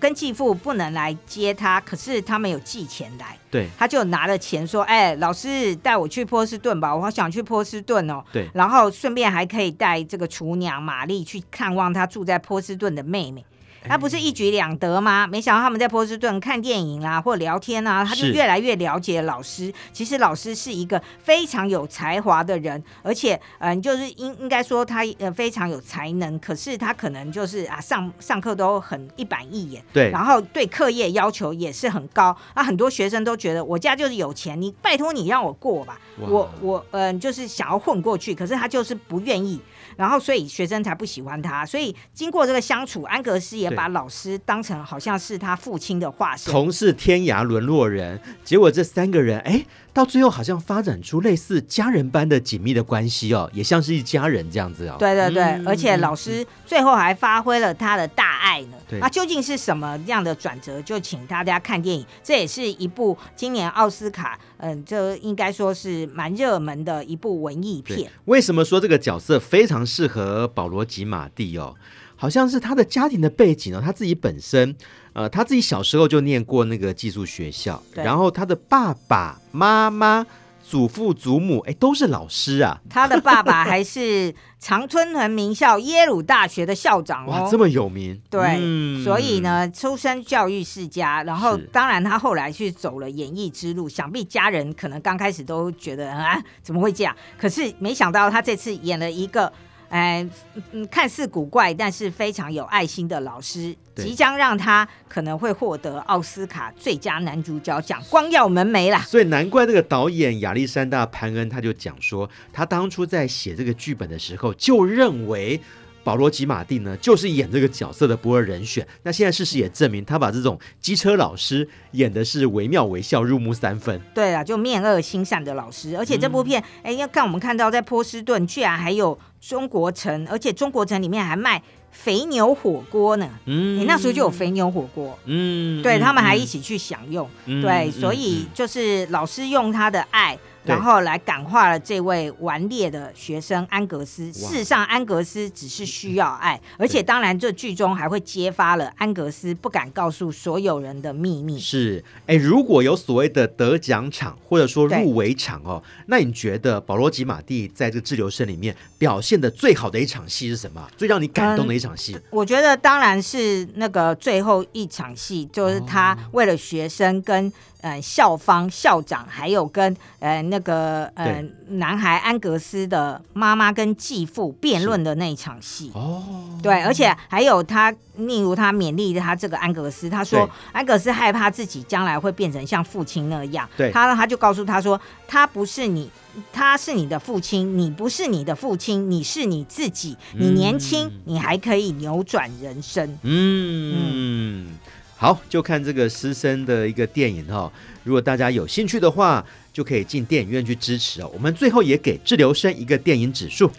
跟继父不能来接他，可是他们有寄钱来，对，他就拿了钱说：“哎、欸，老师带我去波士顿吧，我好想去波士顿哦。”对，然后顺便还可以带这个厨娘玛丽去看望他住在波士顿的妹妹。那不是一举两得吗？没想到他们在波士顿看电影啦，或聊天啊，他就越来越了解老师。其实老师是一个非常有才华的人，而且嗯、呃，就是应应该说他呃非常有才能。可是他可能就是啊上上课都很一板一眼，对，然后对课业要求也是很高。啊，很多学生都觉得我家就是有钱，你拜托你让我过吧，我我嗯、呃、就是想要混过去，可是他就是不愿意。然后，所以学生才不喜欢他。所以经过这个相处，安格斯也把老师当成好像是他父亲的化身，同是天涯沦落人。结果这三个人，哎。到最后好像发展出类似家人般的紧密的关系哦，也像是一家人这样子哦。对对对，嗯、而且老师最后还发挥了他的大爱呢。对，那究竟是什么样的转折？就请大家看电影。这也是一部今年奥斯卡，嗯，这应该说是蛮热门的一部文艺片。为什么说这个角色非常适合保罗·吉马蒂哦？好像是他的家庭的背景呢，他自己本身，呃，他自己小时候就念过那个寄宿学校，然后他的爸爸妈妈、祖父祖母，哎，都是老师啊。他的爸爸还是常春藤名校耶鲁大学的校长哦，哇，这么有名。对，嗯、所以呢，出身教育世家，然后当然他后来去走了演艺之路，想必家人可能刚开始都觉得啊，怎么会这样？可是没想到他这次演了一个。哎，嗯，看似古怪，但是非常有爱心的老师，即将让他可能会获得奥斯卡最佳男主角奖，光耀门楣啦。所以难怪这个导演亚历山大·潘恩他就讲说，他当初在写这个剧本的时候就认为。保罗·吉马蒂呢，就是演这个角色的不二人选。那现在事实也证明，他把这种机车老师演的是惟妙惟肖，入木三分。对啊，就面恶心善的老师。而且这部片，哎、嗯，要看我们看到在波士顿居然还有中国城，而且中国城里面还卖肥牛火锅呢。嗯，你那时候就有肥牛火锅。嗯，对他们还一起去享用。嗯、对，所以就是老师用他的爱。然后来感化了这位顽劣的学生安格斯。事实上，安格斯只是需要爱，而且当然，这剧中还会揭发了安格斯不敢告诉所有人的秘密。是，哎，如果有所谓的得奖场或者说入围场哦，那你觉得保罗·吉马蒂在这个滞留生里面表现的最好的一场戏是什么？最让你感动的一场戏？嗯，我觉得当然是那个最后一场戏，就是他为了学生跟。呃，校方、校长，还有跟呃那个呃男孩安格斯的妈妈跟继父辩论的那一场戏哦，对，而且还有他，例如他勉励他这个安格斯，他说安格斯害怕自己将来会变成像父亲那样，对，他他就告诉他说，他不是你，他是你的父亲，你不是你的父亲，你是你自己，你年轻，嗯、你还可以扭转人生，嗯。嗯好，就看这个师生的一个电影哈、哦。如果大家有兴趣的话，就可以进电影院去支持哦。我们最后也给滞留生一个电影指数：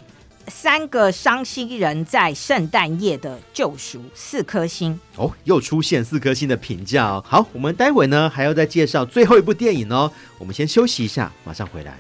三个伤心人在圣诞夜的救赎，四颗星哦。又出现四颗星的评价哦。好，我们待会呢还要再介绍最后一部电影哦。我们先休息一下，马上回来。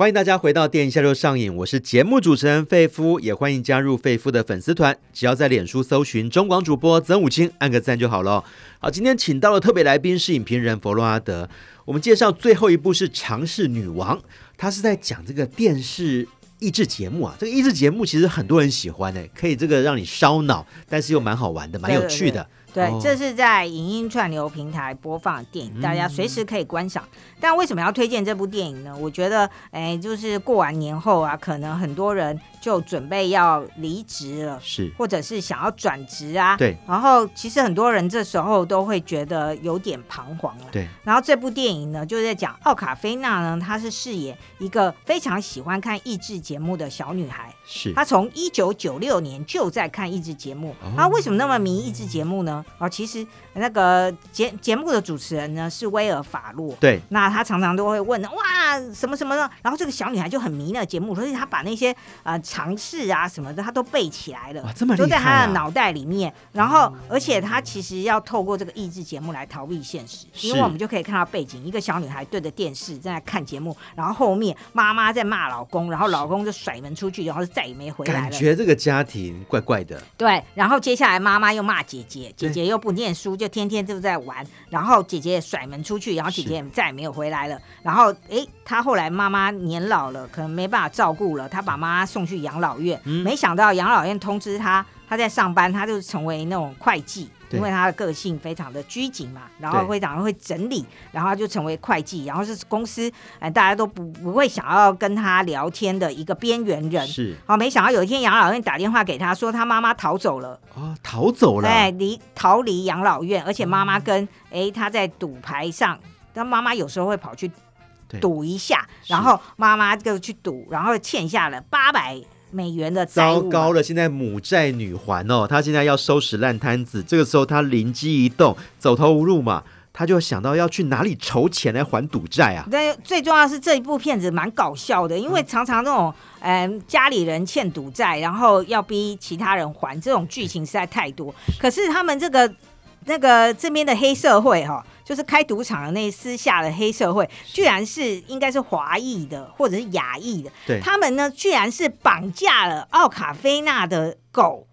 欢迎大家回到电影下就上瘾，我是节目主持人费夫，也欢迎加入费夫的粉丝团，只要在脸书搜寻中广主播曾武清，按个赞就好了。好，今天请到的特别来宾是影评人弗洛阿德，我们介绍最后一部是《尝试女王》，她是在讲这个电视益智节目啊，这个益智节目其实很多人喜欢诶，可以这个让你烧脑，但是又蛮好玩的，蛮有趣的。对这是在影音串流平台播放的电影，嗯、大家随时可以观赏。但为什么要推荐这部电影呢？我觉得，哎，就是过完年后啊，可能很多人就准备要离职了，是，或者是想要转职啊。对。然后，其实很多人这时候都会觉得有点彷徨了。对。然后这部电影呢，就是在讲奥卡菲娜呢，她是饰演一个非常喜欢看益智节目的小女孩。是。她从一九九六年就在看益智节目。哦。她为什么那么迷益智节目呢？啊，其实那个节节目的主持人呢是威尔法洛。对。那他常常都会问哇什么什么的，然后这个小女孩就很迷那个节目，所以她把那些呃常识啊什么的，她都背起来了，这么厉害啊，都在她的脑袋里面。然后，而且她其实要透过这个益智节目来逃避现实，因为我们就可以看到背景，一个小女孩对着电视正在看节目，然后后面妈妈在骂老公，然后老公就甩门出去，然后就再也没回来了。感觉这个家庭怪怪的。对，然后接下来妈妈又骂姐姐，姐姐又不念书，就天天就在玩，然后姐姐也甩门出去，然后姐姐也再也没有回来了。然后，哎，他后来妈妈年老了，可能没办法照顾了，他把妈妈送去养老院。嗯、没想到养老院通知他，他在上班，他就成为那种会计，因为他的个性非常的拘谨嘛，然后会常会整理，然后他就成为会计，然后是公司哎大家都不不会想要跟他聊天的一个边缘人。是，好，没想到有一天养老院打电话给他说，他妈妈逃走了。哦，逃走了。对，离逃离养老院，而且妈妈跟哎、嗯、他在赌牌上，他妈妈有时候会跑去。赌一下，然后妈妈就去赌，然后欠下了八百美元的债务。糟糕了，现在母债女还哦，他现在要收拾烂摊子。这个时候他灵机一动，走投无路嘛，他就想到要去哪里筹钱来还赌债啊。但最重要的是这一部片子蛮搞笑的，因为常常那种嗯、呃、家里人欠赌债，然后要逼其他人还，这种剧情实在太多。可是他们这个那个这边的黑社会哈、哦。就是开赌场的那私下的黑社会，居然是应该是华裔的或者是亚裔的，对，他们呢居然是绑架了奥卡菲娜的狗，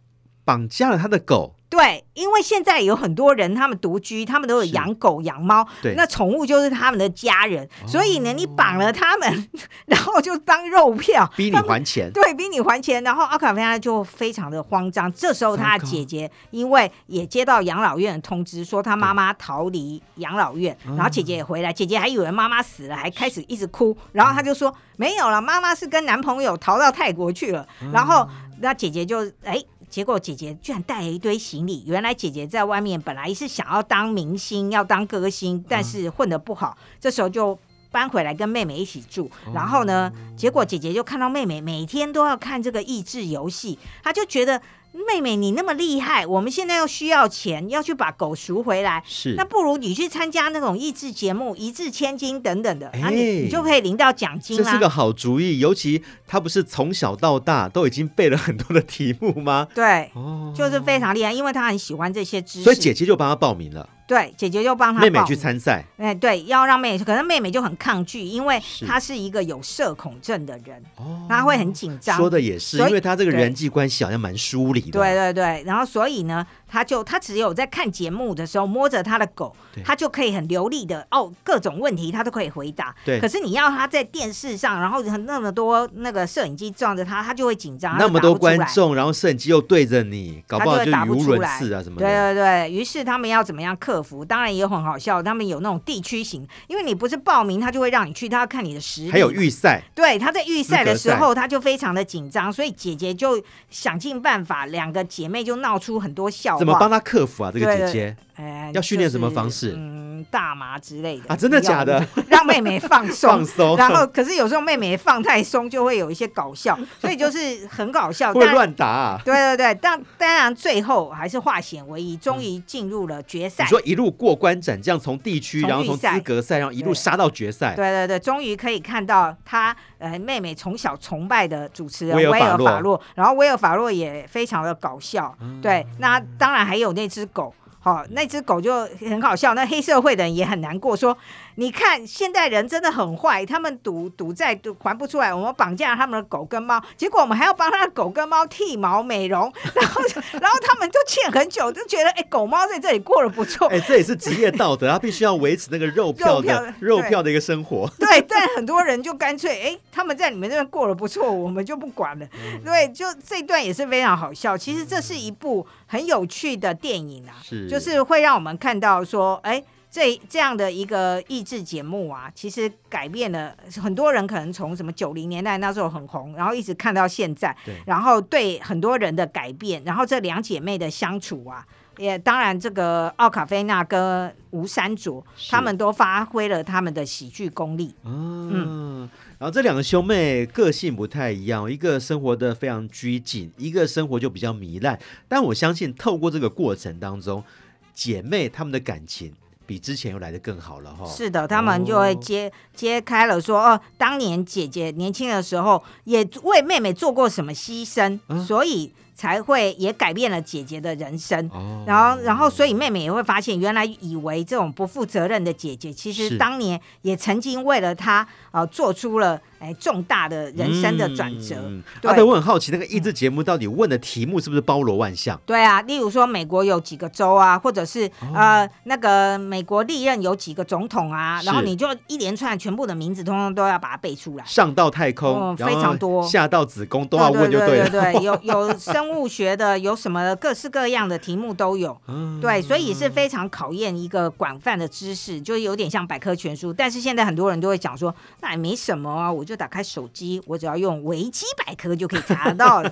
绑架了他的狗。对，因为现在有很多人，他们独居，他们都有养狗养猫，对，那宠物就是他们的家人，所以呢，你绑了他们，然后就当肉票，逼你还钱，对，逼你还钱，然后阿卡菲亚就非常的慌张。这时候他的姐姐因为也接到养老院的通知，说他妈妈逃离养老院，然后姐姐也回来，姐姐还以为妈妈死了，还开始一直哭，然后他就说没有了，妈妈是跟男朋友逃到泰国去了，然后那姐姐就哎。结果姐姐居然带了一堆行李。原来姐姐在外面本来是想要当明星，要当歌星，但是混得不好，这时候就搬回来跟妹妹一起住。然后呢，结果姐姐就看到妹妹每天都要看这个益智游戏，她就觉得。妹妹，你那么厉害，我们现在又需要钱，要去把狗赎回来。是，那不如你去参加那种益智节目，一掷千金等等的，那、欸、你你就可以领到奖金啦。这是个好主意，尤其他不是从小到大都已经背了很多的题目吗？对，哦，就是非常厉害，因为他很喜欢这些知识，所以姐姐就帮他报名了。对，姐姐就帮他妹妹去参赛。哎，对，要让妹妹去，可是妹妹就很抗拒，因为她是一个有社恐症的人，她会很紧张。说的也是，因为她这个人际关系好像蛮疏离的。对对对，然后所以呢。他就他只有在看节目的时候摸着他的狗，他就可以很流利的哦，各种问题他都可以回答。对，可是你要他在电视上，然后那么多那个摄影机撞着他，他就会紧张。那么多观众，然后摄影机又对着你，搞不好就语无伦次啊什么的。对对对，于是他们要怎么样克服？当然也很好笑，他们有那种地区型，因为你不是报名，他就会让你去，他要看你的实力。还有预赛，对，他在预赛的时候他就非常的紧张，所以姐姐就想尽办法，两个姐妹就闹出很多笑话。怎么帮他克服？啊，这个姐姐，哎，要训练什么方式？嗯，大麻之类的啊，真的假的？让妹妹放松，放松。然后，可是有时候妹妹放太松，就会有一些搞笑，所以就是很搞笑。会乱打啊？对对对，但当然最后还是化险为夷，终于进入了决赛。你说一路过关斩将，从地区，然后从资格赛，然后一路杀到决赛。对对对，终于可以看到他呃妹妹从小崇拜的主持人威尔法洛，然后威尔法洛也非常的搞笑。对，那当然还有那只狗。哦，那只狗就很好笑，那黑社会的人也很难过，说。你看，现代人真的很坏，他们赌赌债都还不出来，我们绑架了他们的狗跟猫，结果我们还要帮他的狗跟猫剃毛美容，然后 然后他们就欠很久，就觉得哎，狗猫在这里过得不错，哎，这也是职业道德，他必须要维持那个肉票的肉票的一个生活。对，但很多人就干脆哎，他们在你们这边过得不错，我们就不管了。对，就这一段也是非常好笑。其实这是一部很有趣的电影啊，是就是会让我们看到说，哎。这这样的一个益智节目啊，其实改变了很多人，可能从什么九零年代那时候很红，然后一直看到现在，对，然后对很多人的改变，然后这两姐妹的相处啊，也当然这个奥卡菲娜跟吴珊卓，他们都发挥了他们的喜剧功力。嗯，嗯，然后这两个兄妹个性不太一样，一个生活的非常拘谨，一个生活就比较糜烂。但我相信透过这个过程当中，姐妹她们的感情。比之前又来的更好了哈。是的，他们就会揭、哦、揭开了说，哦，当年姐姐年轻的时候也为妹妹做过什么牺牲，啊、所以。才会也改变了姐姐的人生，哦、然后，然后，所以妹妹也会发现，原来以为这种不负责任的姐姐，其实当年也曾经为了她，呃，做出了哎重大的人生的转折。嗯、对，阿德，我很好奇，那个益智节目到底问的题目是不是包罗万象？对啊，例如说美国有几个州啊，或者是、哦、呃那个美国历任有几个总统啊，然后你就一连串全部的名字，通通都要把它背出来。上到太空，嗯、非常多，下到子宫都要问就对了。对对有 有生。生物学的有什么各式各样的题目都有，嗯、对，所以是非常考验一个广泛的知识，就有点像百科全书。但是现在很多人都会讲说，那也没什么啊，我就打开手机，我只要用维基百科就可以查得到了。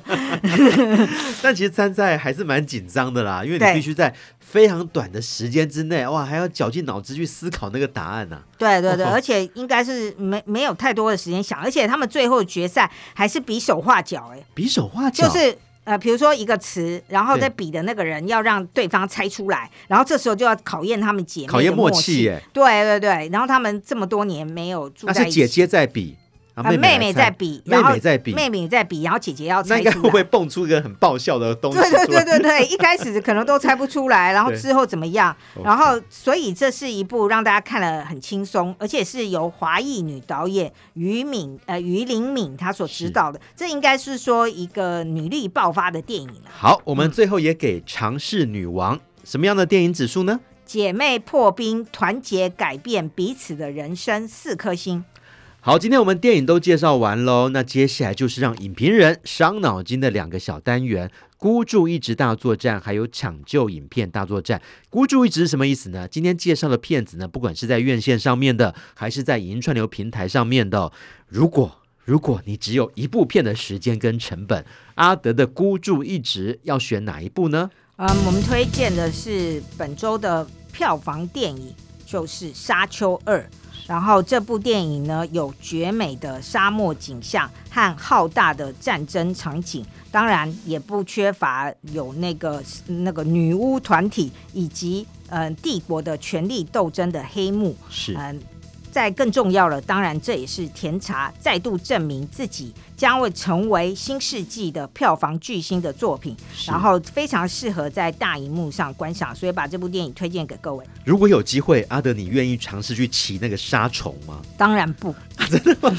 但其实参赛还是蛮紧张的啦，因为你必须在非常短的时间之内，哇，还要绞尽脑汁去思考那个答案呢、啊。对对对，哦、而且应该是没没有太多的时间想，而且他们最后决赛还是比手画脚，哎，比手画脚就是。呃，比如说一个词，然后再比的那个人要让对方猜出来，然后这时候就要考验他们姐考验默契耶。对对对，然后他们这么多年没有住在一起，那是姐姐在比。啊，妹妹在比，妹妹在比，妹妹在比，然后姐姐要猜。那应该会不会蹦出一个很爆笑的东西？对对对对对，一开始可能都猜不出来，然后之后怎么样？然后所以这是一部让大家看了很轻松，而且是由华裔女导演于敏呃于玲敏她所指导的，这应该是说一个女力爆发的电影了。好，我们最后也给常识女王什么样的电影指数呢？姐妹破冰，团结改变彼此的人生，四颗星。好，今天我们电影都介绍完喽，那接下来就是让影评人伤脑筋的两个小单元：孤注一掷大作战，还有抢救影片大作战。孤注一掷是什么意思呢？今天介绍的片子呢，不管是在院线上面的，还是在影音串流平台上面的，如果如果你只有一部片的时间跟成本，阿德的孤注一掷要选哪一部呢？嗯，我们推荐的是本周的票房电影，就是《沙丘二》。然后这部电影呢，有绝美的沙漠景象和浩大的战争场景，当然也不缺乏有那个那个女巫团体以及嗯、呃、帝国的权力斗争的黑幕。是嗯。呃再更重要了，当然这也是甜茶再度证明自己将会成为新世纪的票房巨星的作品，然后非常适合在大荧幕上观赏，所以把这部电影推荐给各位。如果有机会，阿德，你愿意尝试去骑那个沙虫吗？当然不，真的吗？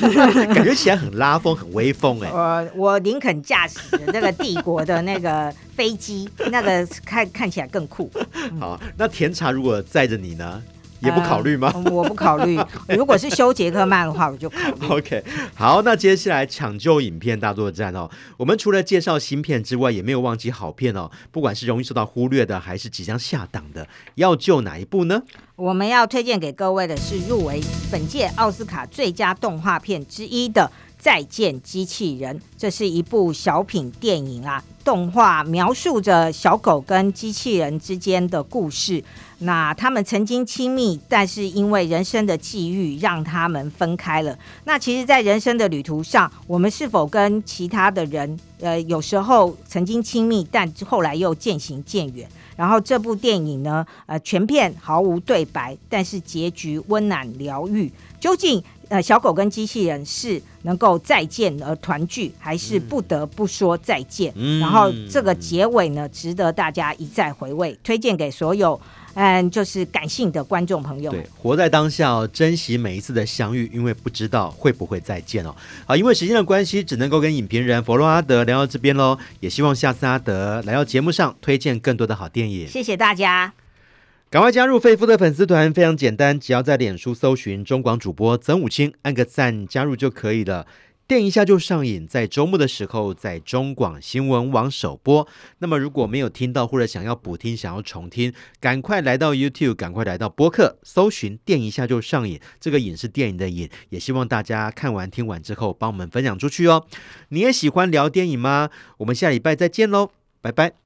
感觉起来很拉风，很威风哎、欸。我我林肯驾驶那个帝国的那个飞机，那个看看起来更酷。好，那甜茶如果载着你呢？也不考虑吗？呃、我不考虑。如果是修杰克曼的话，我就考虑。OK，好，那接下来抢救影片大作战哦。我们除了介绍新片之外，也没有忘记好片哦。不管是容易受到忽略的，还是即将下档的，要救哪一部呢？我们要推荐给各位的是入围本届奥斯卡最佳动画片之一的。再见机器人，这是一部小品电影啊，动画描述着小狗跟机器人之间的故事。那他们曾经亲密，但是因为人生的际遇让他们分开了。那其实，在人生的旅途上，我们是否跟其他的人，呃，有时候曾经亲密，但后来又渐行渐远？然后这部电影呢，呃，全片毫无对白，但是结局温暖疗愈。究竟？呃，小狗跟机器人是能够再见而团聚，还是不得不说再见？嗯、然后这个结尾呢，值得大家一再回味，推荐给所有嗯，就是感性的观众朋友。对，活在当下哦，珍惜每一次的相遇，因为不知道会不会再见哦。好，因为时间的关系，只能够跟影评人佛洛阿德聊到这边喽。也希望下次阿德来到节目上推荐更多的好电影。谢谢大家。赶快加入肺夫的粉丝团，非常简单，只要在脸书搜寻中广主播曾武清，按个赞加入就可以了。电一下就上瘾，在周末的时候在中广新闻网首播。那么如果没有听到或者想要补听、想要重听，赶快来到 YouTube，赶快来到播客，搜寻“电一下就上瘾”。这个“瘾”是电影的“瘾”，也希望大家看完听完之后帮我们分享出去哦。你也喜欢聊电影吗？我们下礼拜再见喽，拜拜。